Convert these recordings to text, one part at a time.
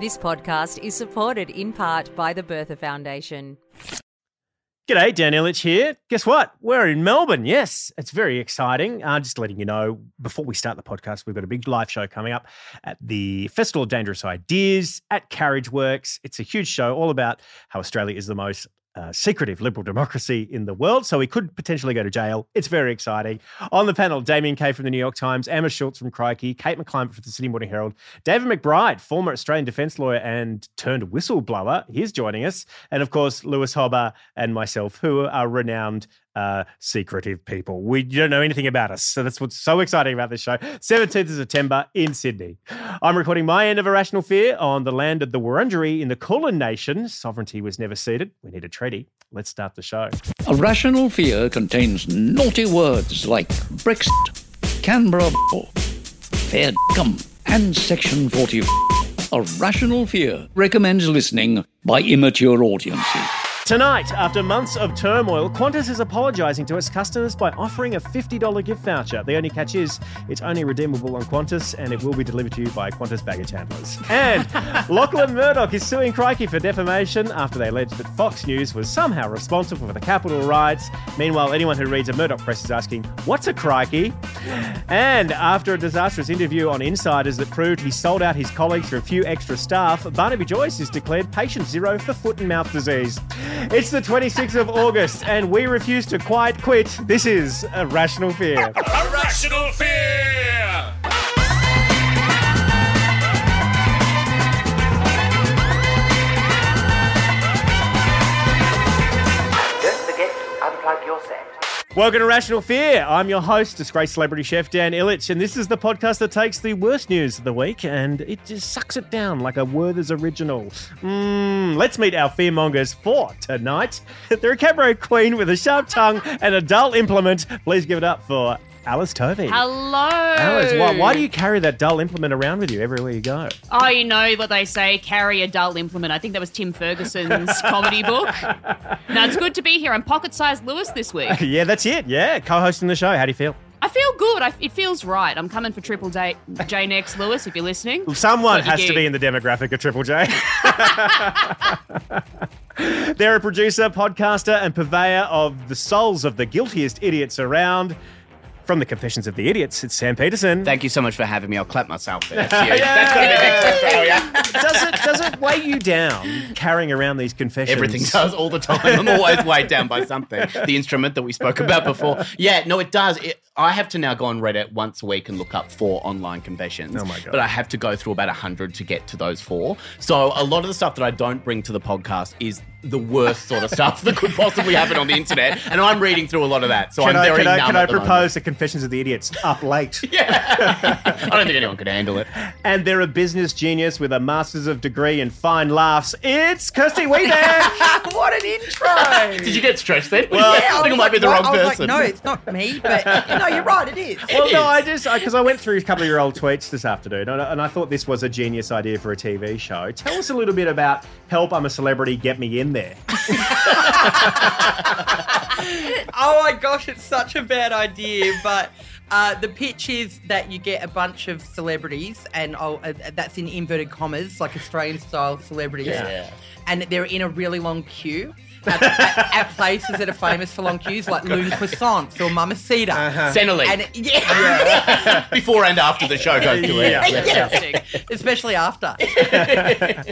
This podcast is supported in part by the Bertha Foundation. G'day, Dan Ilic here. Guess what? We're in Melbourne. Yes, it's very exciting. Uh, just letting you know, before we start the podcast, we've got a big live show coming up at the Festival of Dangerous Ideas at Carriage Works. It's a huge show all about how Australia is the most uh, secretive liberal democracy in the world. So he could potentially go to jail. It's very exciting. On the panel, Damien Cave from the New York Times, Emma Schultz from Crikey, Kate McClymont from the Sydney Morning Herald, David McBride, former Australian defence lawyer and turned whistleblower. He's joining us. And of course, Lewis Hobba and myself, who are renowned uh, secretive people. We don't know anything about us. So that's what's so exciting about this show. 17th of September in Sydney. I'm recording my end of Irrational Fear on the land of the Wurundjeri in the Kulin Nation. Sovereignty was never ceded. We need a treaty. Let's start the show. A rational fear contains naughty words like Brexit, Canberra, fair cum, and Section 40. A rational fear recommends listening by immature audiences. Tonight, after months of turmoil, Qantas is apologising to its customers by offering a $50 gift voucher. The only catch is it's only redeemable on Qantas and it will be delivered to you by Qantas baggage handlers. And Lachlan Murdoch is suing Crikey for defamation after they alleged that Fox News was somehow responsible for the Capitol riots. Meanwhile, anyone who reads a Murdoch press is asking, What's a Crikey? And after a disastrous interview on Insiders that proved he sold out his colleagues for a few extra staff, Barnaby Joyce is declared patient zero for foot and mouth disease. It's the 26th of August, and we refuse to quite quit. This is a rational fear. Irrational fear! Welcome to Rational Fear. I'm your host, disgraced celebrity chef Dan Ilic, and this is the podcast that takes the worst news of the week and it just sucks it down like a Werther's original. Mm, let's meet our fearmongers for tonight. They're a cabaret queen with a sharp tongue and a dull implement. Please give it up for Alice Tovey. Hello. Alice, why, why do you carry that dull implement around with you everywhere you go? Oh, you know what they say, carry a dull implement. I think that was Tim Ferguson's comedy book. Now, it's good to be here. I'm pocket-sized Lewis this week. yeah, that's it. Yeah, co-hosting the show. How do you feel? I feel good. I, it feels right. I'm coming for Triple J, J next, Lewis, if you're listening. Someone has to be in the demographic of Triple J. They're a producer, podcaster, and purveyor of the souls of the guiltiest idiots around. From the Confessions of the Idiots, it's Sam Petersen. Thank you so much for having me. I'll clap myself. Yeah. That's gonna be next show, yeah. does it does it weigh you down carrying around these confessions? Everything does all the time. I'm always weighed down by something. The instrument that we spoke about before. Yeah, no, it does. It, I have to now go on Reddit once a week and look up four online confessions. Oh my God. But I have to go through about 100 to get to those four. So a lot of the stuff that I don't bring to the podcast is the worst sort of stuff that could possibly happen on the internet, and I'm reading through a lot of that. So can I'm I, very can I, numb can I at the moment. propose the Confessions of the Idiots up late? Yeah, I don't think anyone could handle it. And they're a business genius with a master's of degree in fine laughs. It's Kirsty Webeck. what an intro! Did you get stressed then? Well, I think it might be the what? wrong I was person. Like, no, it's not me, but no, you're right, it is. well, no, I just because I went through a couple of your old tweets this afternoon, and I, and I thought this was a genius idea for a TV show. Tell us a little bit about "Help, I'm a Celebrity, Get Me in There." oh my gosh, it's such a bad idea, but. Uh, the pitch is that you get a bunch of celebrities, and oh, uh, that's in inverted commas, like Australian style celebrities. Yeah. And they're in a really long queue at, at, at places that are famous for long queues, like Lune Croissants or Mamacita. Uh-huh. Centrelink. And yeah. Before and after the show goes to Yeah. it. Yeah. especially after.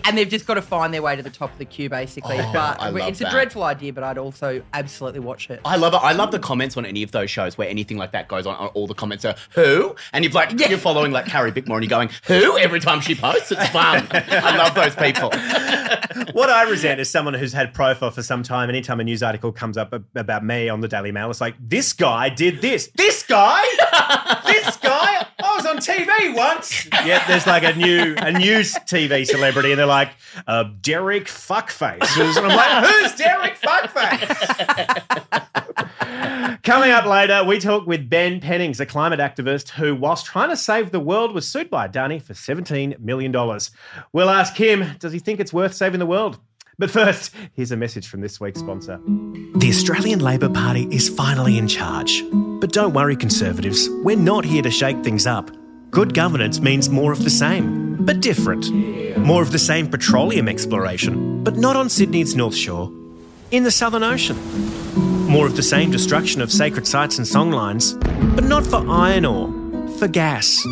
and they've just got to find their way to the top of the queue, basically. Oh, but I love it's a dreadful idea, but I'd also absolutely watch it. I love it. I love the comments on any of those shows where anything like that goes on. on all the comments are who, and you've like you're following like Carrie Bickmore, and you're going who every time she posts. It's fun. I love those people. what I resent is someone who's had profile for some time. Anytime a news article comes up about me on the Daily Mail, it's like this guy did this. This guy, this guy. I was on TV once. Yeah, there's like a new a news TV celebrity, and they're like uh, Derek Fuckface, and I'm like, who's Derek Fuckface? Coming up later, we talk with Ben Pennings, a climate activist who, whilst trying to save the world, was sued by Adani for $17 million. We'll ask him, does he think it's worth saving the world? But first, here's a message from this week's sponsor. The Australian Labor Party is finally in charge. But don't worry, Conservatives, we're not here to shake things up. Good governance means more of the same, but different. More of the same petroleum exploration, but not on Sydney's North Shore. In the Southern Ocean. More of the same destruction of sacred sites and songlines, but not for iron ore, for gas.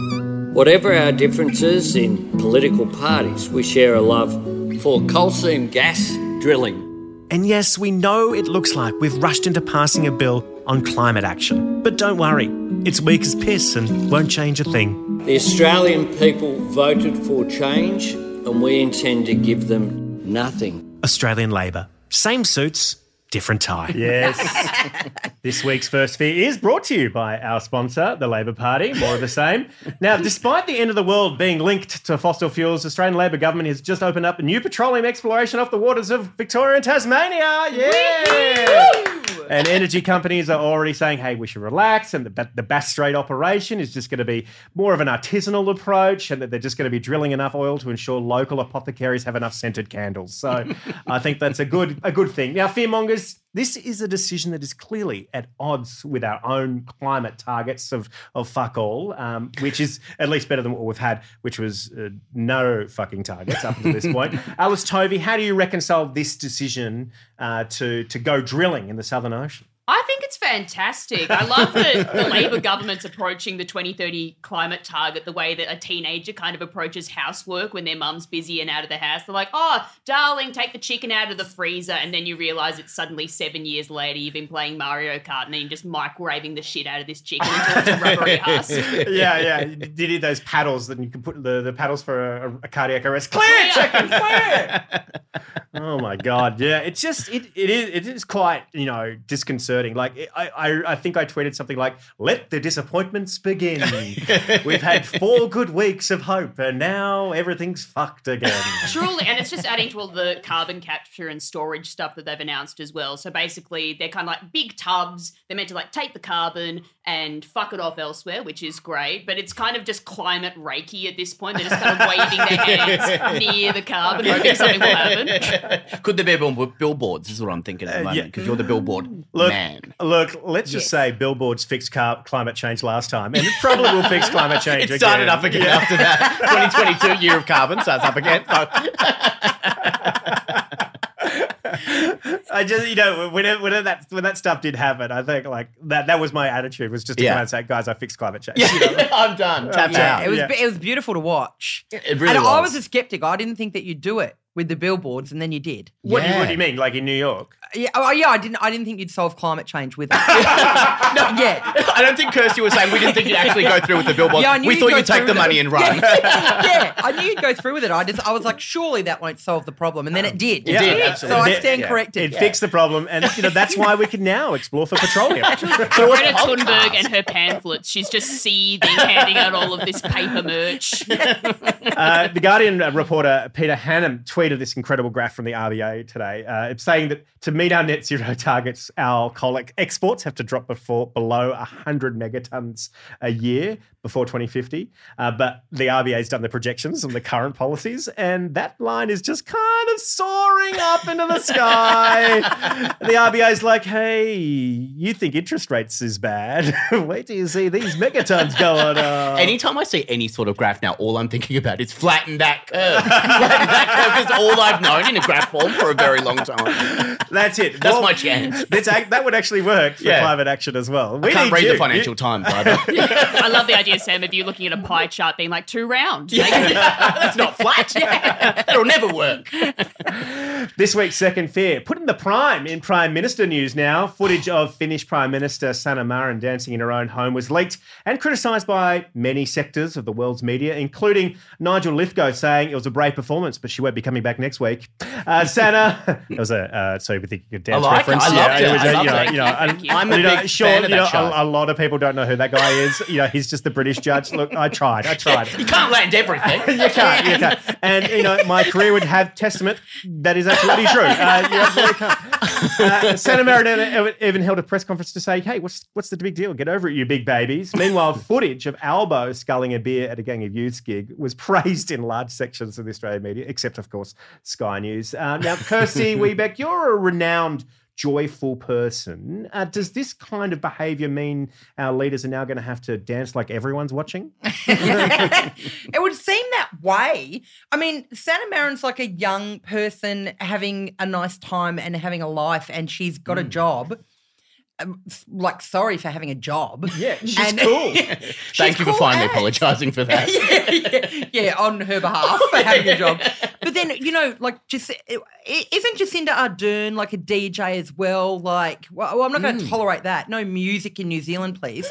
Whatever our differences in political parties, we share a love for coal seam gas drilling. And yes, we know it looks like we've rushed into passing a bill on climate action. But don't worry, it's weak as piss and won't change a thing. The Australian people voted for change, and we intend to give them nothing. Australian Labor. Same suits, different tie. Yes. this week's First Fear is brought to you by our sponsor, the Labor Party. More of the same. Now, despite the end of the world being linked to fossil fuels, the Australian Labor government has just opened up a new petroleum exploration off the waters of Victoria and Tasmania. Yeah. And energy companies are already saying, hey, we should relax. And the, the Bass Strait operation is just going to be more of an artisanal approach and that they're just going to be drilling enough oil to ensure local apothecaries have enough scented candles. So I think that's a good, a good thing. Now, fearmongers, this is a decision that is clearly at odds with our own climate targets of, of fuck all, um, which is at least better than what we've had, which was uh, no fucking targets up until this point. Alice Tovey, how do you reconcile this decision uh, to, to go drilling in the Southern Ocean? I think it's fantastic. I love that the Labor government's approaching the 2030 climate target the way that a teenager kind of approaches housework when their mum's busy and out of the house. They're like, oh, darling, take the chicken out of the freezer. And then you realize it's suddenly seven years later, you've been playing Mario Kart and then you're just microwaving the shit out of this chicken until it's a rubbery yeah, yeah. You did those paddles that you can put the, the paddles for a, a cardiac arrest. Clear, chicken, clear. oh my god, yeah. It's just it, it is it is quite you know disconcerting. Like I, I I think I tweeted something like, "Let the disappointments begin." We've had four good weeks of hope, and now everything's fucked again. Truly, and it's just adding to all the carbon capture and storage stuff that they've announced as well. So basically, they're kind of like big tubs. They're meant to like take the carbon and fuck it off elsewhere, which is great. But it's kind of just climate reiki at this point. They're just kind of waving their hands near the carbon, hoping something will happen. Could there be billboards? Is what I'm thinking at the Uh, moment yeah. because you're the billboard Look, man. Look. Let's just say billboards fixed car- climate change last time, and it probably will fix climate change. It started again. up again Yeah. after that. 2022 year of carbon starts up again. I just, you know, whenever, whenever that when that stuff did happen, I think like that that was my attitude was just to Yeah. come out and say, guys, I fixed climate change. Yeah, You know? I'm done. Tap yeah, out. it was Yeah. it was beautiful to watch. It really and I was. was a skeptic. I didn't think that you'd do it. With the billboards, and then you did. What, do you, what do you mean? Like in New York? Yeah, oh, yeah. I didn't. I didn't think you'd solve climate change with it. Not yet. I don't think Kirsty was saying we didn't think you'd actually go through with the billboards. Yeah, I knew we you'd thought go you'd take the with money it. and run. Yeah, yeah, I knew you'd go through with it. I just, I was like, surely that won't solve the problem, and then it did. Yeah, did, absolutely. So I stand yeah. corrected. It fixed the problem, and you know that's why we can now explore for petroleum. Greta Thunberg and her pamphlets. She's just seething, handing out all of this paper merch. uh, the Guardian reporter Peter Hannam tweeted this incredible graph from the RBA today, uh, saying that to meet our net zero targets, our coal exports have to drop before below 100 megatons a year before 2050. Uh, but the RBA's done the projections on the current policies, and that line is just kind of soaring up into the sky. the RBA's like, hey, you think interest rates is bad? Wait till you see these megatons going up. Anytime I see any sort of graph now, all I'm thinking about is flatten that curve. flatten that curve is all I've known in a graph form for a very long time. That's it. That's my chance. That's, that would actually work for Yeah. climate action as well. I We can't need read you. the Financial You- Times either. I love the idea, Sam, of you looking at a pie chart being like two round. That's not flat. That'll never work. This week's second fear, put in the prime in Prime Minister news now. Footage of Finnish Prime Minister Sanna Marin dancing in her own home was leaked and criticised by many sectors of the world's media, including Nigel Lythgoe saying it was a brave performance, but she won't be coming back next week. Uh, Sanna, that was a uh, so you think you could dance I like it. I loved it. was I loved you know, it. you know, and- I'm a you know, big sure, fan of know, show. a, a lot of people don't know who that guy is. You know, he's just the British judge. Look, I tried. I tried. You can't land everything. you can't. You can't. And you know, my career would have testament that is absolutely true. Uh, you absolutely can't. Uh, Santa Marinetta even held a press conference to say, "Hey, what's what's the big deal? Get over it, you big babies." Meanwhile, footage of Albo sculling a beer at a Gang of Youths gig was praised in large sections of the Australian media, except of course Sky News. Uh, now, Kirsty Webeck, you're a renowned. Joyful person. Uh, does this kind of behaviour mean our leaders are now going to have to dance like everyone's watching? it would seem that way. I mean, Sanna Marin's like a young person having a nice time and having a life, and she's got Hmm. a job. Um, Like, sorry for having a job. Yeah, she's And- cool. Thank you for finally apologising for that. yeah, yeah, yeah, on her behalf for having a job. But then, you know, like, just isn't Jacinda Ardern like a DJ as well? Like, well, I'm not going to hmm. tolerate that. No music in New Zealand, please.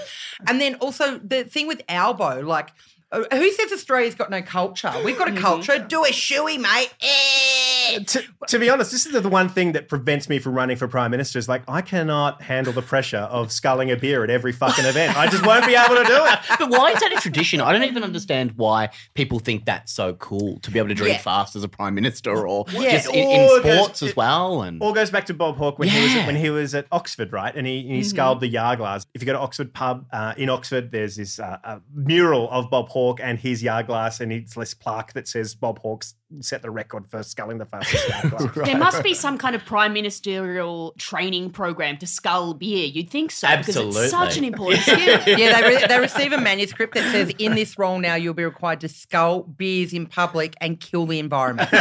And then also the thing with Albo, like. Uh, Who says Australia's got no culture? We've got a culture. Do a shoey, mate. Eh. to, to be honest, this is the one thing that prevents me from running for prime minister. Is like I cannot handle the pressure of sculling a beer at every fucking event. I just won't be able to do it. But why is that a tradition? I don't even understand why people think that's so cool to be able to drink Yeah. fast as a prime minister or Yeah. just in, in it goes- sports as well. And All goes back to Bob Hawke when he was Yeah. when he was at Oxford, right? And he, he sculled the Yard glass. If you go to Oxford pub uh, in Oxford, there's this uh, uh, mural of Bob Hawke and his Yard glass, and it's this plaque that says Bob Hawke's set the record for sculling the fastest Yard glass. There must be some kind of prime ministerial training program to scull beer. You'd think so because Absolutely. it's such an important skill. Yeah, they, re- they receive a manuscript that says, in this role now, you'll be required to scull beers in public and kill the environment.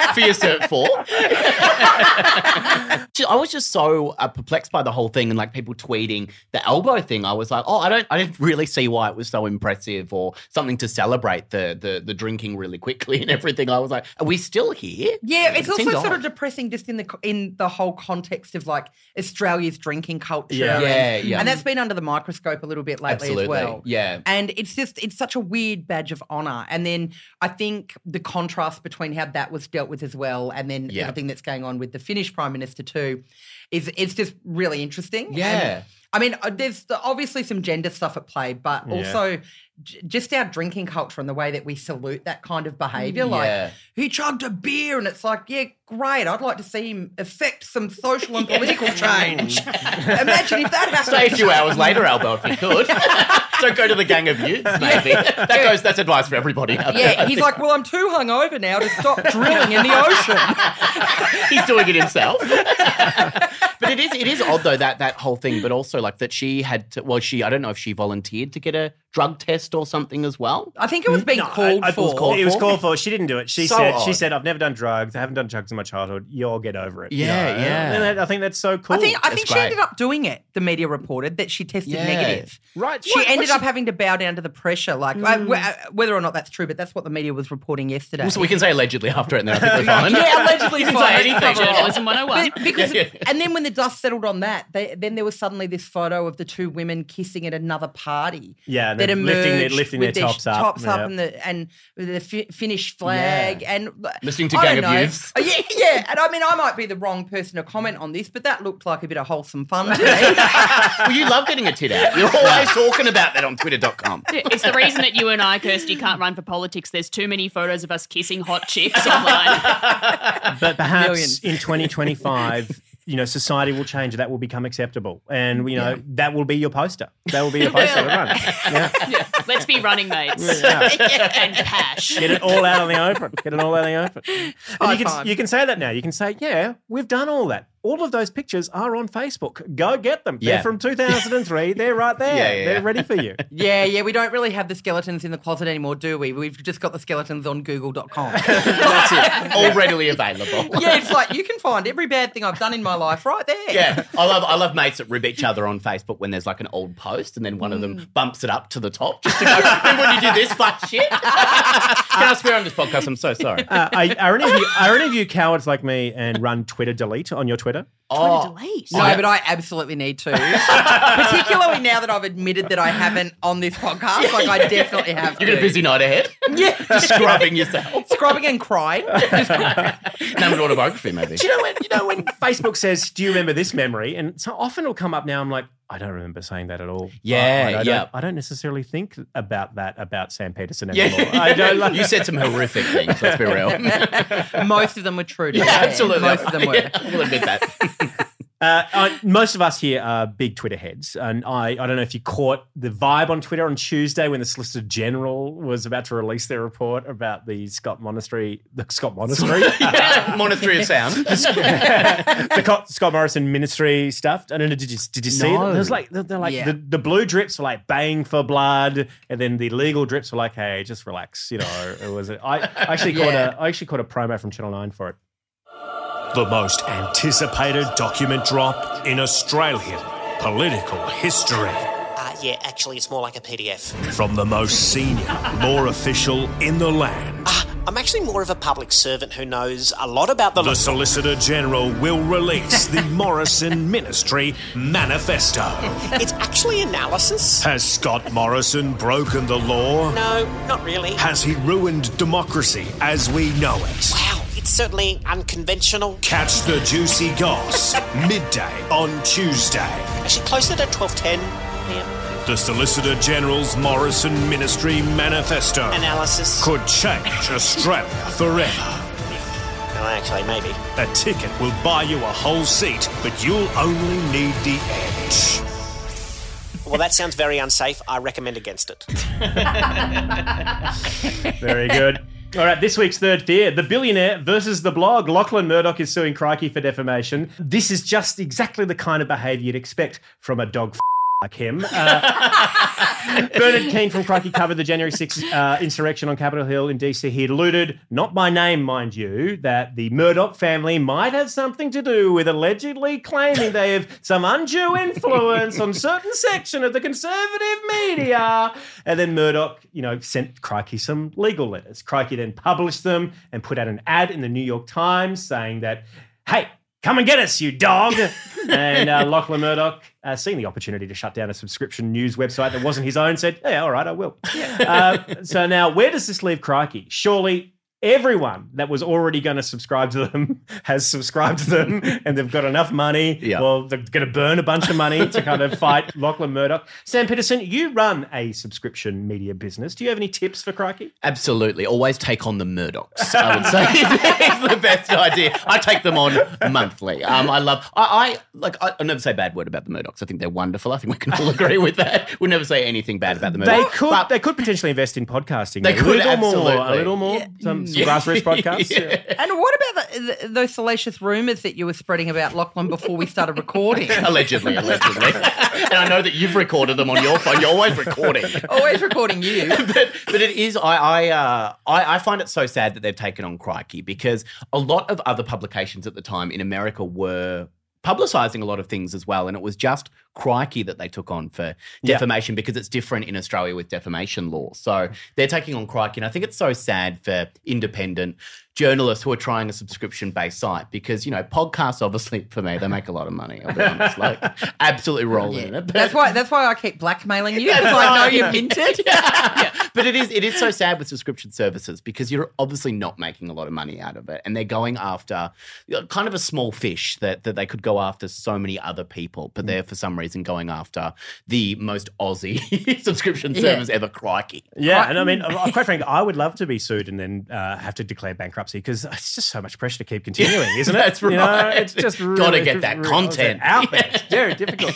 for your cert four. I was just so uh, perplexed by the whole thing and like people tweeting the Albo thing. I was like, oh, I don't, I didn't really see why it was so impressive or something to celebrate the the the drinking really quickly and everything. I was like, are we still here? Yeah, it's It also seemed sort of depressing just in the in the whole context of like Australia's drinking culture. Yeah. and, Yeah, yeah. And that's been under the microscope a little bit lately Absolutely, as well. yeah. And it's just it's such a weird badge of honor. And then I think the contrast between how that was dealt with as well, and then Yeah. everything that's going on with the Finnish prime minister too, is it's just really interesting. And, Yeah. I mean, uh, there's obviously some gender stuff at play, but Yeah. also j- just our drinking culture and the way that we salute that kind of behaviour. Yeah. Like, he chugged a beer, and it's like, yeah, great. I'd like to see him affect some social and political change. Imagine if that happened. Stay a few hours later, Albo, if you could. Don't go to the gang of youths, maybe. That goes. That's advice for everybody. there, Yeah, I he's like, well, I'm too hungover now to stop drilling in the ocean. he's doing it himself. It is it is odd though that that whole thing, but also like that she had to, well she I don't know if she volunteered to get a drug test or something as well? I think it was being No, called I- I- for. It was called for. She didn't do it. She So said, "She said I've never done drugs. I haven't done drugs in my childhood. You'll get over it." you Yeah, know? yeah. And that- I think that's so cool. I think I That's think she ended up doing it. The media reported that she tested Yeah. negative. Right. She What- ended what up having to bow down to the pressure. Like I- uh, whether or not that's true, but that's what the media was reporting yesterday. Well, so we can say allegedly after it, and then I think we're fine. yeah, allegedly You fine. say anything. Journalism 101. But because, Yeah, yeah. and then when the dust settled on that, they, then there was suddenly this photo of the two women kissing at another party. Yeah, and that they're lifting their- lifting with their tops up, tops up, yeah. and the and with the Finnish flag, and Listening to I Gang don't of. Youths. Uh, Yeah, yeah, and I mean, I might be the wrong person to comment on this, but that looked like a bit of wholesome fun to me. well, you love getting a tit out. You're always talking about that on Twitter.com. It's the reason that you and I, Kirsty, can't run for politics. There's too many photos of us kissing hot chicks online. but perhaps Millions. in 2025, you know, society will change. That will become acceptable, and you know, that will be your poster. That will be your poster run. Yeah. Yeah. Let's be running mates Yeah. and pash. Get it all out in the open. Get it all out in the open. And High you can five. you can say that now. You can say, yeah, we've done all that. All of those pictures are on Facebook. Go get them. Yeah. They're from 2003. They're right there. Yeah, yeah, They're ready for you. yeah, yeah, we don't really have the skeletons in the closet anymore, do we? We've just got the skeletons on Google.com. That's it. All readily available. yeah, it's like you can find every bad thing I've done in my life right there. Yeah, I love I love mates that rib each other on Facebook when there's like an old post and then one of them bumps it up to the top just to go. Remember when you did this fuck shit? Can I swear on this podcast? I'm so sorry. Uh, are, are, any of you, are any of you cowards like me and run Twitter delete on your Twitter? Oh, delete. No, oh, but I absolutely need to. Particularly now that I've admitted that I haven't on this podcast. Like, I definitely have You've got a busy night ahead. Yeah. Just scrubbing yourself. Scrubbing and crying. Name an autobiography, maybe. Do you know when you know when Facebook says, "Do you remember this memory?" And so often it'll come up now. I'm like, I don't remember saying that at all. Yeah, I, I yeah. Don't, I don't necessarily think about that about Sam Petersen Yeah, anymore. I don't. Like, you said some horrific things. Let's be real. Most of them were true. To Yeah, absolutely. Most of them were. Yeah, we'll admit that. Uh, I, most of us here are big Twitter heads, and I, I don't know if you caught the vibe on Twitter on Tuesday when the Solicitor General was about to release their report about the Scott Monastery, the Scott Monastery, Yeah, Monastery of Sound. the Co- Scott Morrison Ministry stuff. I don't know. Did you did you see it? No. There's like they're, they're like Yeah. the, the blue drips were like baying for blood, and then the legal drips were like, hey, just relax. You know, it was. I I actually caught Yeah. a I actually caught a promo from Channel Nine for it. The most anticipated document drop in Australian political history. Uh, yeah, actually, it's more like a PDF. From the most senior law official in the land, I'm actually more of a public servant who knows a lot about the. Law. The Solicitor General will release the Morrison Ministry Manifesto. it's actually analysis. Has Scott Morrison broken the law? No, not really. Has he ruined democracy as we know it? Wow, it's certainly unconventional. Catch the juicy goss midday on Tuesday. Actually, closer to 12:10 p.m. The Solicitor General's Morrison Ministry Manifesto Analysis. could change Australia forever. Well, actually, maybe. A ticket will buy you a whole seat, but you'll only need the edge. Well, that sounds very unsafe. I recommend against it. Very good. All right, this week's third fear the billionaire versus the blog. Lachlan Murdoch is suing Crikey for defamation. This is just exactly the kind of behaviour you'd expect from a dog f- like him. Uh, Bernard Keane from Crikey covered the January 6th uh, insurrection on Capitol Hill in DC. He alluded, not by name, mind you, that the Murdoch family might have something to do with allegedly claiming they have some undue influence on certain section of the conservative media. And then Murdoch, you know, sent Crikey some legal letters. Crikey then published them and put out an ad in the New York Times saying that, hey, Come and get us, you dog. and uh, Lachlan Murdoch, uh, seeing the opportunity to shut down a subscription news website that wasn't his own, said, Yeah, all right, I will. Uh, so now, where does this leave Crikey? Surely everyone that was already going to subscribe to them has subscribed to them and they've got enough money. Yeah. Well, they're going to burn a bunch of money to kind of fight Lachlan Murdoch. Sam Petersen, you run a subscription media business. Do you have any tips for Crikey? Absolutely. Always take on the Murdochs, I would say. is the best idea. I take them on monthly. Um, I love, I, I like, I, I never say a bad word about the Murdochs. I think they're wonderful. I think we can all agree with that. We'll never say anything bad about the They could But they could potentially invest in podcasting. They a could, little more, a little more. Some, some some grassroots broadcasts. And what about the, the, those salacious rumours that you were spreading about Lachlan before we started recording? allegedly, allegedly. and I know that you've recorded them on your phone. You're always recording. Always recording you. but, but it is I I, uh, I I find it so sad that they've taken on Crikey because a lot of other publications at the time in America were publicizing a lot of things as well and it was just crikey that they took on for Yeah. defamation because it's different in australia with defamation law. So mm-hmm. they're taking on crikey and i think it's so sad for independent journalists who are trying a subscription based site because you know podcasts obviously for me they make a lot of money i'll be honest like absolutely rolling in it. But- That's why. That's why I keep blackmailing you because I know you're minted. but it is it is so sad with subscription services because you're obviously not making a lot of money out of it, and they're going after kind of a small fish that that they could go after so many other people, but mm. they're for some reason going after the most Aussie subscription Yeah. ever. Crikey! Yeah, and I mean, quite frankly, I would love to be sued and then uh, have to declare bankruptcy because it's just so much pressure to keep continuing, isn't it? That's You know, right. it's just Gotta get that really- content. out there. It's very difficult.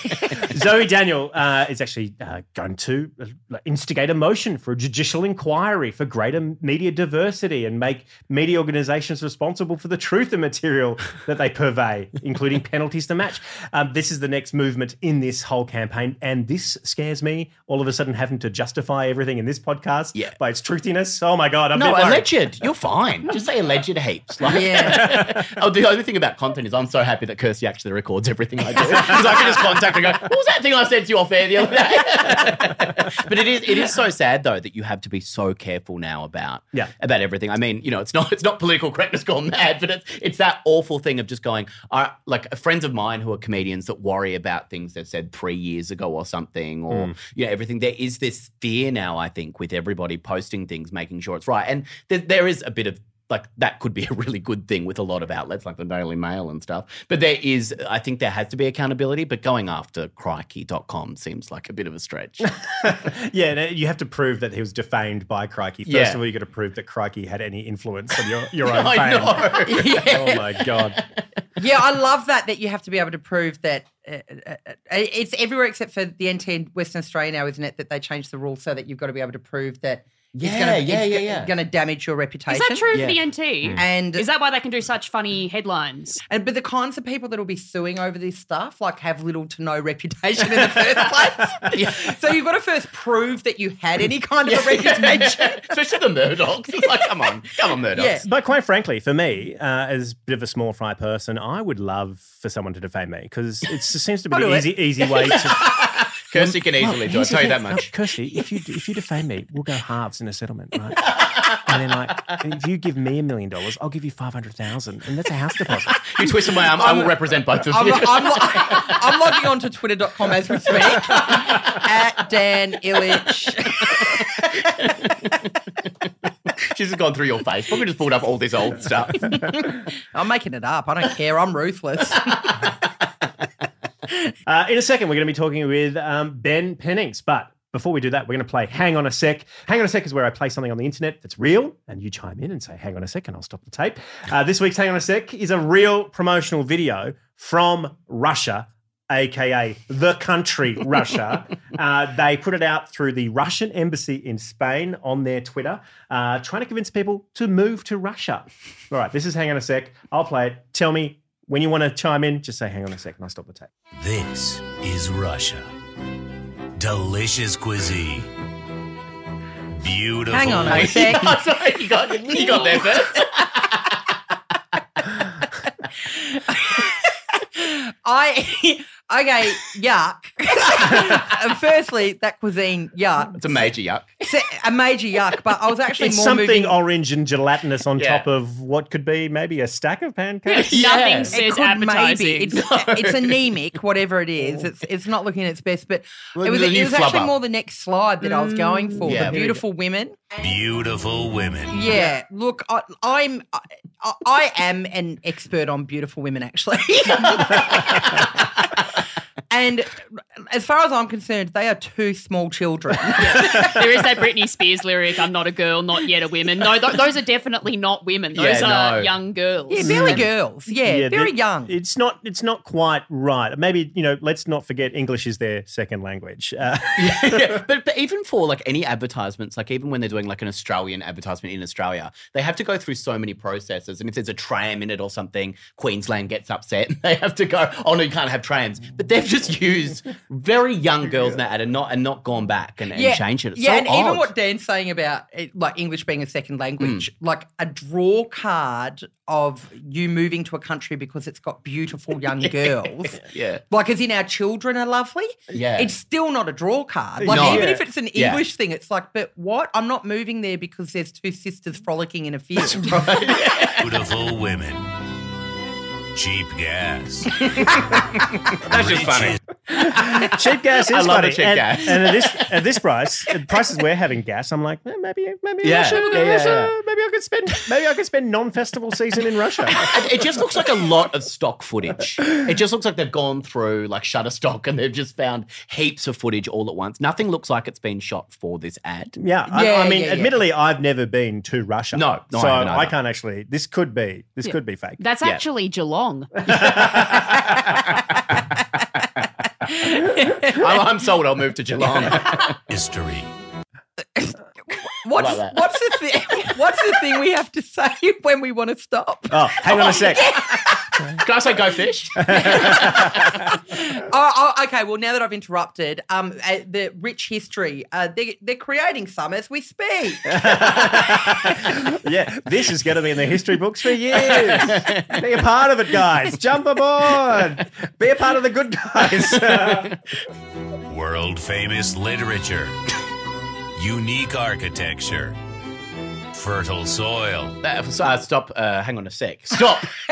Zoe Daniel uh, is actually uh, going to uh, instigate a motion for a judicial inquiry for greater media diversity and make media organisations responsible for the truth of material that they purvey, including penalties to match. Um, this is the next movement in this whole campaign, and this scares me. All of a sudden, having to justify everything in this podcast by its truthiness. Oh my god! I'm no, a bit alleged. You're fine. Just say alleged heaps. Like, Yeah. oh, the only thing about content is I'm so happy that Kirsty actually records everything I do because I can just contact her and go, "What was that thing I said to you off air the other day?" but it is it is so sad though that you have to be so careful now about Yeah. about everything. I mean, you know, it's not it's not political correctness gone mad, but it's it's that awful thing of just going. I like friends of mine who are comedians that worry about things they've said three years ago or something, or Mm. you know everything. There is this fear now, I think, with everybody posting things, making sure it's right, and there, there is a bit of like that could be a really good thing with a lot of outlets like the Daily Mail and stuff. But there is, I think there has to be accountability. But going after crikey.com seems like a bit of a stretch. Yeah, and you have to prove that he was defamed by Crikey. First Yeah. of all, you got to prove that Crikey had any influence on your, your own I fame. know. Oh my god! yeah, I love that that you have to be able to prove that Uh, uh, uh, it's everywhere except for the NT in Western Australia now, isn't it? That they changed the rules so that you've got to be able to prove that Yeah, it's gonna, yeah, it's yeah, go- yeah. going to damage your reputation. Is that true for the NT? And is that why they can do such funny headlines? And but the kinds of people that will be suing over this stuff like have little to no reputation in the first place. So you've got to first prove that you had any kind of a reputation. Especially the Murdochs. It's like, come on, come on, Murdochs. But quite frankly, for me, uh, as a bit of a small fry person, I would love for someone to defame me because it seems to be I'll the easy, easy way to. Kirsty um, can easily do it, here's the tell you that much. No, Kirsty, if you if you defame me, we'll go halves in a settlement, right? and then like, if you give me a million dollars, I'll give you five hundred thousand, and that's a house deposit. You twisted my arm, I will represent both of I'm, you. I'm, I'm logging on to twitter.com as we speak at Dan Ilic. She's just gone through your face. Probably just pulled up all this old stuff. I'm making it up. I don't care. I'm ruthless. Uh, in a second, we're going to be talking with um, Ben Pennings. But before we do that, we're going to play Hang On a Sec. Hang On a Sec is where I play something on the internet that's real, and you chime in and say, Hang on a sec, and I'll stop the tape. Uh, this week's Hang On a Sec is a real promotional video from Russia. AKA the country Russia. uh, they put it out through the Russian embassy in Spain on their Twitter, uh, trying to convince people to move to Russia. All right, this is Hang On a Sec. I'll play it. Tell me when you want to chime in, just say Hang On a Sec, and I'll stop the tape. This is Russia. Delicious cuisine. Beautiful. Hang on a women. sec. Oh, sorry, you got, you got there first. I okay, yuck. Uh, Firstly, that cuisine, yuck. It's a major yuck. Se- A major yuck, but I was actually it's more something moving. orange and gelatinous on Yeah. top of what could be maybe a stack of pancakes. Nothing It says could appetizing. maybe. It's, it's anemic, whatever it is. It's it's not looking its best, but it was it was actually flubber. more the next slide that I was going for. Yeah. the beautiful women. Beautiful women. Yeah, look, I, I'm I, I am an expert on beautiful women, actually. And as far as I'm concerned, they are two small children. there is that Britney Spears lyric, I'm not a girl, not yet a woman. No, th- those are definitely not women. Those Yeah, are no. young girls. Yeah, barely girls. Yeah, very young. It's not. It's not quite right. Maybe you know. Let's not forget English is their second language. Uh, yeah, but, but even for like any advertisements, like even when they're doing like an Australian advertisement in Australia, they have to go through so many processes. And if there's a tram in it or something, Queensland gets upset. They have to go, oh no, you can't have trams. But they've just used very young girls in that and not and not gone back and, and changed it. It's yeah, so and even what Dan's saying about it, like English being a second language, Hmm. like a draw card of you moving to a country because it's got beautiful young girls. yeah. Like, as in our children are lovely. Yeah. It's still not a draw card. Like, No. even Yeah. if it's an Yeah. English thing, it's like, but what? I'm not moving there because there's two sisters frolicking in a field. Beautiful women. Cheap gas. That's just funny. Cheap gas is I love funny. cheap and, gas. and at this at this price, at prices we're having gas, I'm like, eh, maybe maybe Yeah. Russia, Yeah, yeah, Russia, yeah. maybe I could spend maybe I could spend non-festival season in Russia. it, it just looks like a lot of stock footage. It just looks like they've gone through like Shutterstock and they've just found heaps of footage all at once. Nothing looks like it's been shot for this ad. Yeah, I, Yeah, I mean, yeah, yeah. admittedly, I've never been to Russia. No, no, I so haven't I, can't actually. This could be. This Yeah. could be fake. That's actually Geelong. I'm, I'm sold. I'll move to Geelong. History. What's, like what's the thing? What's the thing we have to say when we want to stop? Oh, hang on a sec. Can I say go fish? oh, oh, okay. Well, now that I've interrupted, um, uh, the rich history, uh, they, they're creating some as we speak. yeah, this is going to be in the history books for years. Be a part of it, guys. Jump aboard. Be a part of the good guys. World famous literature. Unique architecture. Fertile soil. Uh, so- stop. Uh, hang on a sec. Stop.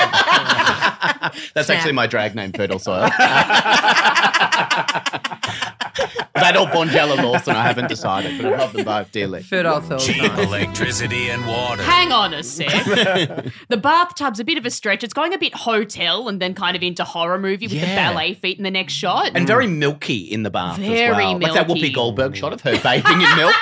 That's actually my drag name, Fertile Soil. that or Bonjela Lawson, I haven't decided, but I love them both dearly. Fertile Soil. Cheap electricity and water. Hang on a sec. the bathtub's a bit of a stretch. It's going a bit hotel and then kind of into horror movie with the Yeah. ballet feet in the next shot. And very milky in the bath as Very well. Like that milky. Whoopi Goldberg shot of her bathing in milk.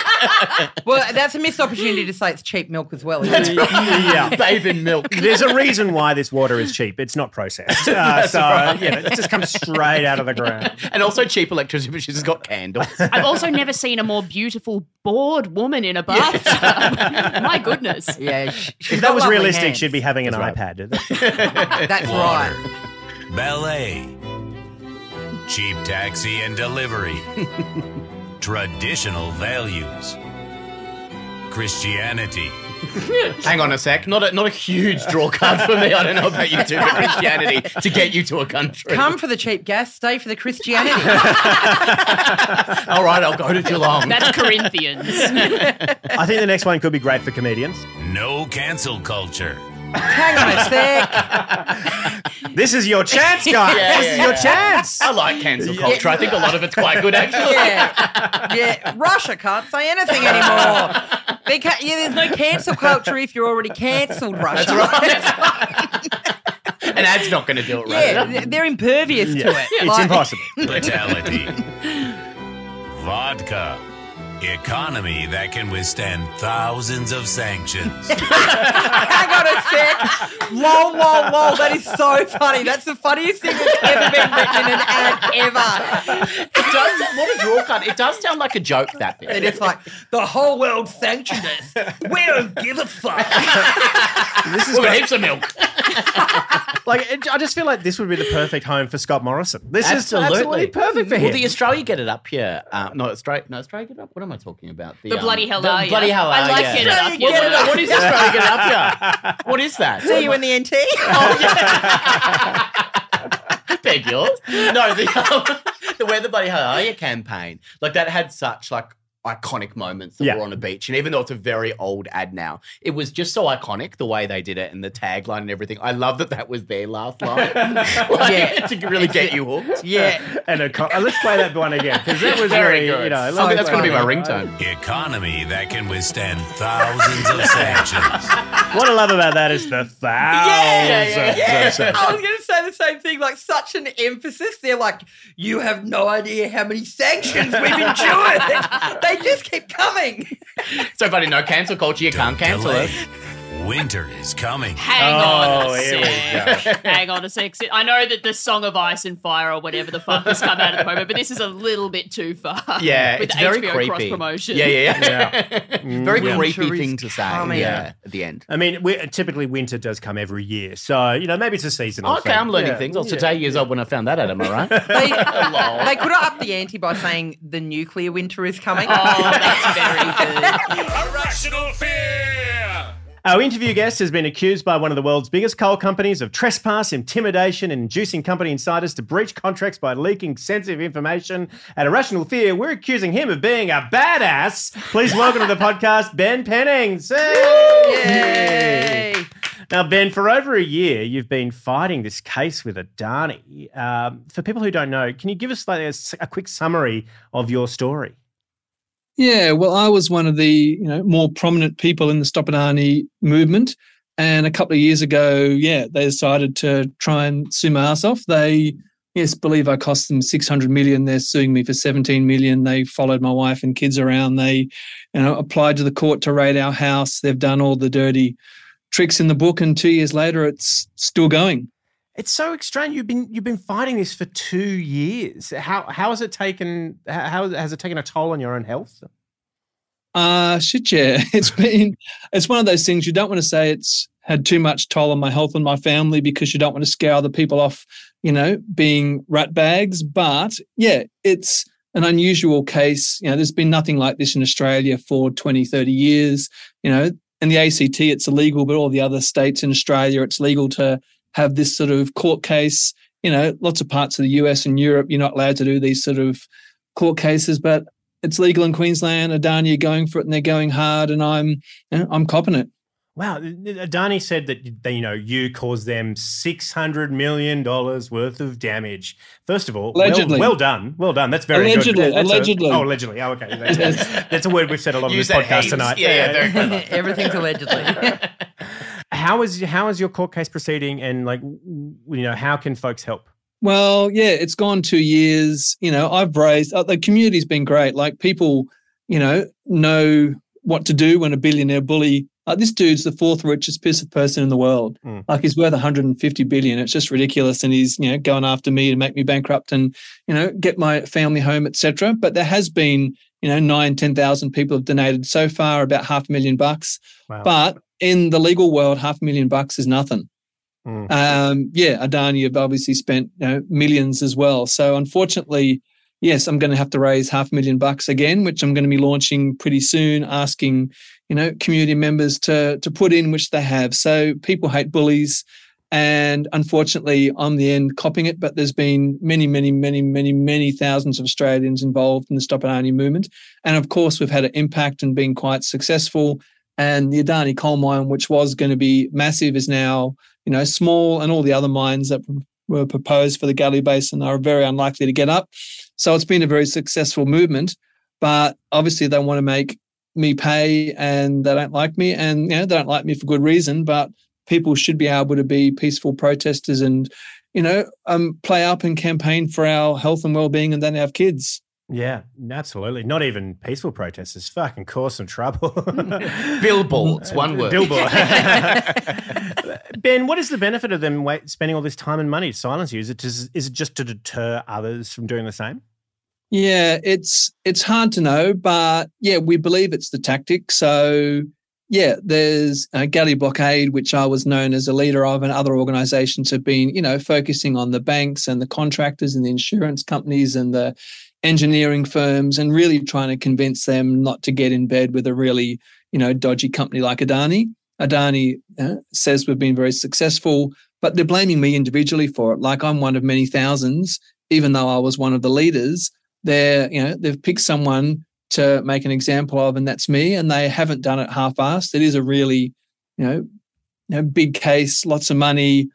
Well, that's a missed opportunity to say it's cheap milk as well. Isn't it? yeah. Bathe in milk. There's a reason why this water is cheap. It's not processed. Uh, so, right. you know, it just comes straight out of the ground. and also cheap electricity, but she's just got candles. I've also never seen a more beautiful, bored woman in a bathtub. My goodness. Yeah, sh- she's If that was realistic, hands. she'd be having an That's iPad. That's Water. right. Ballet. Cheap taxi and delivery. Traditional values. Christianity. Hang on a sec. Not a, not a huge draw card for me. I don't know about you two, but Christianity to get you to a country. Come for the cheap gas, stay for the Christianity. All right, I'll go to Geelong. That's Corinthians. I think the next one could be great for comedians. No cancel culture. Hang on a sec. This is your chance, guys. Yeah, this yeah, is your chance. I like cancel culture. I think a lot of it's quite good, actually. Yeah, yeah. Russia can't say anything anymore. They can't, yeah, there's no cancel culture if you're already cancelled, Russia. An ad's not going to do it right. Yeah, they're impervious to it. it's Like- impossible. Brutality. Vodka. Economy that can withstand thousands of sanctions. Hang on a sec. Lol, lol, lol. That is so funny. That's the funniest thing that's ever been written in an ad ever. It does. What a draw card. It does sound like a joke, that bit. And it's like, the whole world sanctioned us. We don't give a fuck. This is We've heaps of milk. like it, I just feel like this would be the perfect home for Scott Morrison. This is absolutely perfect for him. Will him. the Australia get it up here? Uh, no, Australia. No, Australia get it up. What am I talking about? The bloody hell the are ya? Bloody hell I are like ya? Get It Up, Get It Up. What is Australia get up here? What is that? See you in the NT. oh, yeah. Beg yours. No, the um, the Where the Bloody Hell Are You campaign. Like that had such like iconic moments that Yeah. were on a beach. And even though it's a very old ad now, it was just so iconic the way they did it and the tagline and everything. I love that that was their last line. Like, Yeah. to really get you hooked. Yeah. and a co- uh, let's play that one again because that was Very very, good. You know, I think that's gonna be my ringtone. Economy that can withstand thousands of sanctions. What I love about that is the thousands yeah, yeah. of sanctions. I was going to say the same thing. Like such an emphasis. They're like, you have no idea how many sanctions we've endured. they just keep coming. So funny, no cancel culture, you can't cancel delay. it. Winter is coming. Hang on Oh, a here we sec. Hang on a sec. I know that the Song of Ice and Fire or whatever the fuck has come out at the moment, but this is a little bit too far. Yeah, with it's the very HBO creepy. cross promotion. Yeah, yeah, yeah. very Yeah. creepy Winter thing to say. coming. Yeah, at the end. I mean, we, typically winter does come every year, so you know maybe it's a seasonal. Okay, thing. I'm learning Yeah, things. I was yeah. today years old when I found that out, am I right? They, they could have upped the ante by saying the nuclear winter is coming. Oh, that's very good. Irrational fear! Our interview guest has been accused by one of the world's biggest coal companies of trespass, intimidation, and inducing company insiders to breach contracts by leaking sensitive information. At Irrational Fear, we're accusing him of being a badass. Please welcome to the podcast, Ben Pennings. Yay! Now, Ben, for over a year, you've been fighting this case with Adani. Um, for people who don't know, can you give us like a, a quick summary of your story? Yeah, well, I was one of the you know more prominent people in the Stop Adani movement, and a couple of years ago, yeah, they decided to try and sue my ass off. They yes believe I cost them six hundred million. They're suing me for seventeen million. They followed my wife and kids around. They you know applied to the court to raid our house. They've done all the dirty tricks in the book, and two years later, it's still going. It's so strange. You've been you've been fighting this for two years. How how has it taken? How has it taken a toll on your own health? Uh shit, yeah. It's been it's one of those things you don't want to say it's had too much toll on my health and my family because you don't want to scare other people off, you know, being rat bags. But yeah, it's an unusual case. You know, there's been nothing like this in Australia for 20, 30 years. You know, in the ACT it's illegal, but all the other states in Australia it's legal to have this sort of court case. You know, lots of parts of the US and Europe, you're not allowed to do these sort of court cases, but it's legal in Queensland. Adani are going for it and they're going hard, and I'm you know, I'm copping it. Wow, Adani said that they, you know you caused them six hundred million dollars worth of damage. First of all, well- Allegedly. well, done, well done. That's very Allegedly, good. That's a- oh, allegedly. Oh, okay. That's, that's a word we've said a lot You of this podcast heaps. tonight. Yeah, yeah, very. Everything's allegedly. how is how is your court case proceeding, and like you know how can folks help? Well, yeah, it's gone two years. You know, I've raised uh, the community's been great. Like people, you know, know what to do when a billionaire bully. Like this dude's the fourth richest piece of person in the world. Mm. Like he's worth 150 billion. It's just ridiculous, and he's you know going after me to make me bankrupt and you know get my family home, etc. But there has been you know nine, ten thousand people have donated so far, about half a million bucks. Wow. But in the legal world, half a million bucks is nothing. Mm. Um, yeah, Adani have obviously spent you know, millions as well. So unfortunately, yes, I'm going to have to raise half a million bucks again, which I'm going to be launching pretty soon, asking you know community members to to put in, which they have. So people hate bullies, and unfortunately, I'm the end copying it. But there's been many, many, many, many, many thousands of Australians involved in the Stop Adani movement, and of course, we've had an impact and been quite successful. And the Adani coal mine, which was going to be massive, is now you know small, and all the other mines that were proposed for the Galilee Basin are very unlikely to get up. So it's been a very successful movement, but obviously they want to make me pay, and they don't like me, and you know they don't like me for good reason. But people should be able to be peaceful protesters and you know um, play up and campaign for our health and well-being, and then have kids. Yeah, absolutely. Not even peaceful protesters. Fucking cause some trouble. Billboards, one word. Billboard. ben, what is the benefit of them spending all this time and money to silence you? Is it just, is it just to deter others from doing the same? Yeah, it's it's hard to know, but yeah, we believe it's the tactic. So yeah, there's uh, Galilee Blockade, which I was known as a leader of, and other organisations have been, you know, focusing on the banks and the contractors and the insurance companies and the engineering firms, and really trying to convince them not to get in bed with a really, you know, dodgy company like Adani. Adani uh, says we've been very successful, but they're blaming me individually for it. Like I'm one of many thousands, even though I was one of the leaders they're you know they've picked someone to make an example of, and that's me. And they haven't done it half-assed. It is a really, you know, you know, big case, lots of money,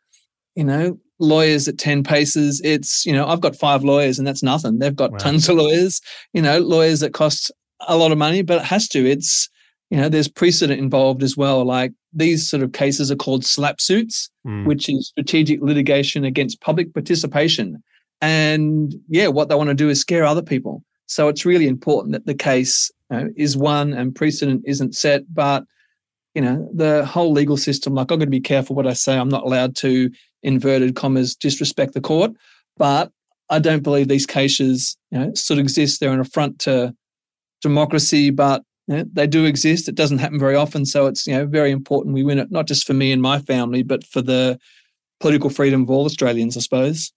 you know, lawyers at 10 paces. It's, you know, I've got five lawyers and that's nothing. They've got Wow. tons of lawyers, you know, lawyers that cost a lot of money, but it has to. It's, you know, there's precedent involved as well. Like these sort of cases are called SLAPP suits, Mm. which is strategic litigation against public participation. And yeah, what they want to do is scare other people. So it's really important that the case you know, is won and precedent isn't set. But you know, the whole legal system, like I've got to be careful what I say. I'm not allowed to, inverted commas, disrespect the court. But I don't believe these cases, you know, of exist. They're an affront to democracy, but you know, they do exist. It doesn't happen very often. So it's, you know, very important we win it, not just for me and my family, but for the political freedom of all Australians, I suppose.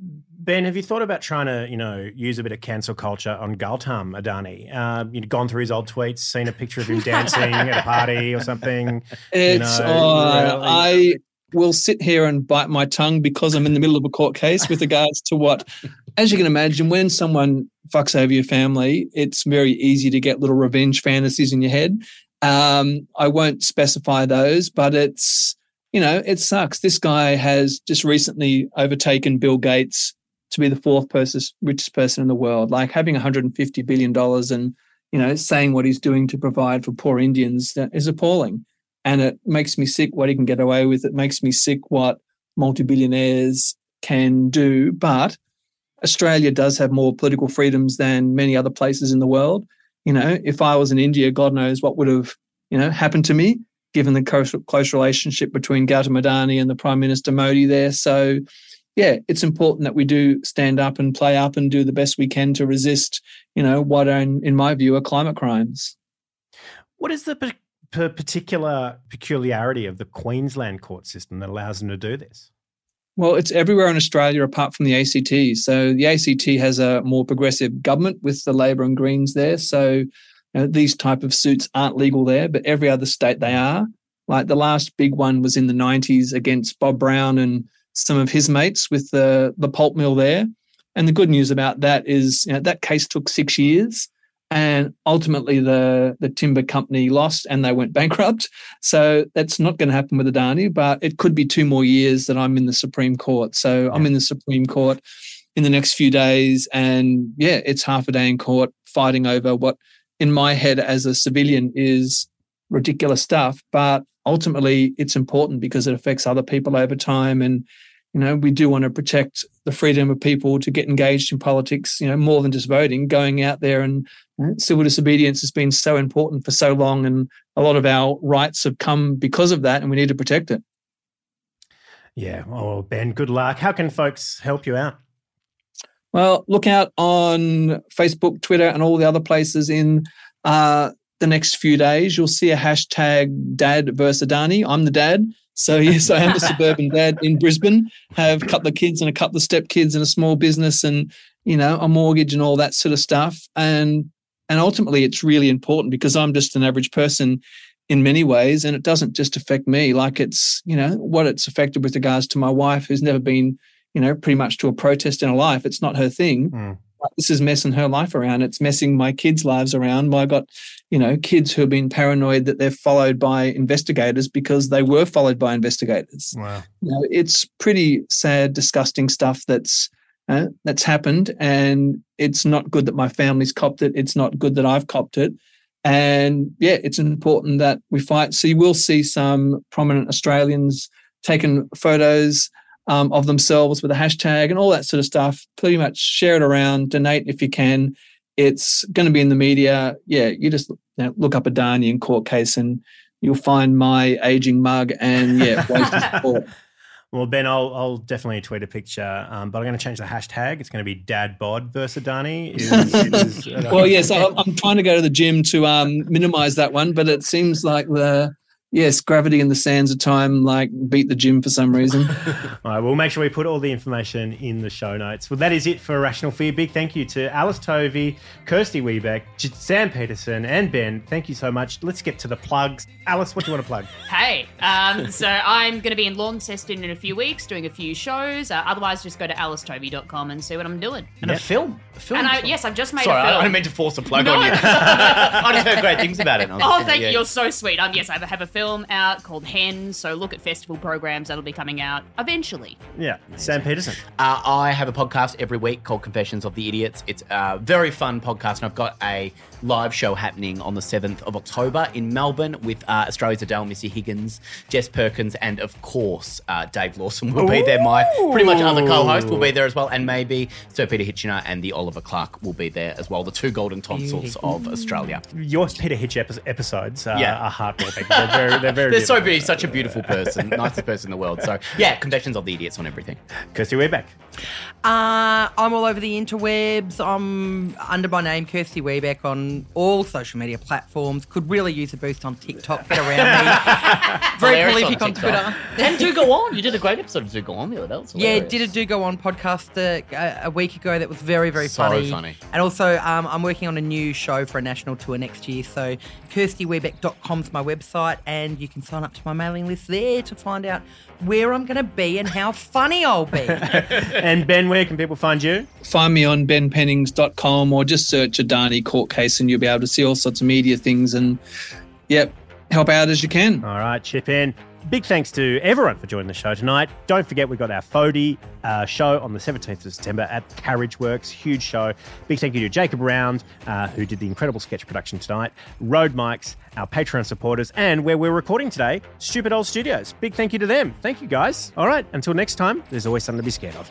Ben, have you thought about trying to, you know, use a bit of cancel culture on Gautam Adani? Um, you've gone through his old tweets, seen a picture of him dancing at a party or something. It's you know, uh, really- I will sit here and bite my tongue because I'm in the middle of a court case with regards to what, as you can imagine, when someone fucks over your family, it's very easy to get little revenge fantasies in your head. Um, I won't specify those, but it's you know it sucks. This guy has just recently overtaken Bill Gates to be the fourth person, richest person in the world. Like having 150 billion dollars and you know saying what he's doing to provide for poor Indians is appalling and it makes me sick what he can get away with. It makes me sick what multi-billionaires can do. But Australia does have more political freedoms than many other places in the world. You know, if I was in India, God knows what would have, you know, happened to me, given the close, close relationship between Gautam Adani and the Prime Minister Modi there. So, yeah, it's important that we do stand up and play up and do the best we can to resist, you know, what, are, in my view, are climate crimes. What is the pa- particular peculiarity of the Queensland court system that allows them to do this? Well, it's everywhere in Australia apart from the ACT. So the ACT has a more progressive government with the Labor and Greens there. So know, these type of suits aren't legal there, but every other state they are. Like the last big one was in the 90s against Bob Brown and some of his mates with the the pulp mill there. And the good news about that is you know, that case took six years. And ultimately, the, the timber company lost and they went bankrupt. So that's not going to happen with Adani, but it could be two more years that I'm in the Supreme Court. So I'm in the Supreme Court in the next few days. And yeah, it's half a day in court fighting over what, in my head as a civilian, is ridiculous stuff. But ultimately, it's important because it affects other people over time. And you know, we do want to protect the freedom of people to get engaged in politics, you know, more than just voting, going out there and civil disobedience has been so important for so long. And a lot of our rights have come because of that, and we need to protect it. Yeah. Oh, Ben, good luck. How can folks help you out? Well, look out on Facebook, Twitter, and all the other places in uh, the next few days. You'll see a hashtag dad versus Adani. I'm the dad. So, yes, I am a suburban dad in Brisbane, have a couple of kids and a couple of stepkids and a small business and, you know, a mortgage and all that sort of stuff. And and ultimately it's really important because I'm just an average person in many ways. And it doesn't just affect me. Like it's, you know, what it's affected with regards to my wife who's never been, you know, pretty much to a protest in her life. It's not her thing. But This is messing her life around. It's messing my kids' lives around. I got, you know, kids who have been paranoid that they're followed by investigators because they were followed by investigators. Wow. You know, it's pretty sad, disgusting stuff that's uh, that's happened, and it's not good that my family's copped it. It's not good that I've copped it, and yeah, it's important that we fight. So you will see some prominent Australians taking photos um, of themselves with a hashtag and all that sort of stuff. Pretty much share it around, donate if you can. It's going to be in the media. Yeah, you just you know, look up Adani court case and you'll find my aging mug and yeah, ways to support. Well, Ben, I'll, I'll definitely tweet a picture, um, but I'm going to change the hashtag. It's going to be Dad Bod versus Adani. Is, is, uh, well, yes, I, I'm trying to go to the gym to um, minimize that one, but it seems like the yes, gravity and the sands of time like beat the gym for some reason. All right, we'll make sure we put all the information in the show notes. Well, that is it for Rational Fear. Big thank you to Alice Tovey, Kirsty Webeck, J- Sam Petersen, and Ben. Thank you so much. Let's get to the plugs. Alice, what do you want to plug? Hey, um, so I'm going to be in Launceston in a few weeks doing a few shows. Uh, otherwise, just go to alicetovey.com and see what I'm doing. And a film A film. and I, yes, I've just made Sorry, a I, film. I didn't mean to force a plug No. on you. I just heard great things about it. and I was Oh, thinking, thank yeah. you. You're so sweet. Um, yes, I have a film out called Hen. So look at festival programs that'll be coming out eventually. Yeah, Sam Petersen. Uh, I have a podcast every week called Confessions of the Idiots. It's a very fun podcast, and I've got a live show happening on the 7th of October in Melbourne with uh, Australia's Adele, Missy Higgins, Jess Perkins, and of course, uh, Dave Lawson will be there. My pretty much other co host will be there as well, and maybe Sir Peter Hitchener and the Oliver Clark will be there as well, the two golden tonsils of Australia. Your Peter Hitch episodes uh, Yeah. are heartwarming. They're very, they're very They're so beautiful. beautiful, such a beautiful person, nicest person in the world. So, yeah, Confessions of the Idiots on everything. Kirsty Webeck. Uh, I'm all over the interwebs. I'm under my name, Kirsty Webeck, on all social media platforms. Could really use a boost on TikTok. Get around me. Very Hilarious prolific on, TikTok. Twitter. And do go on. You did a great episode of Do Go On the other day. Yeah, did a Do Go On podcast uh, a, a week ago that was very, very So funny. funny. And also, um, I'm working on a new show for a national tour next year. So, kirstywebeck.com's my website, and you can sign up to my mailing list there to find out where I'm going to be and how funny I'll be. and Ben, where can people find you? Find me on benpennings.com or just search Adani court case and you'll be able to see all sorts of media things and, yep, help out as you can. All right, chip in. Big thanks to everyone for joining the show tonight. Don't forget, we've got our FODI uh, show on the 17th of September at Carriage Works. Huge show. Big thank you to Jacob Round, uh, who did the incredible sketch production tonight, Rode Mics, our Patreon supporters, and where we're recording today, Stupid Old Studios. Big thank you to them. Thank you, guys. All right, until next time, there's always something to be scared of.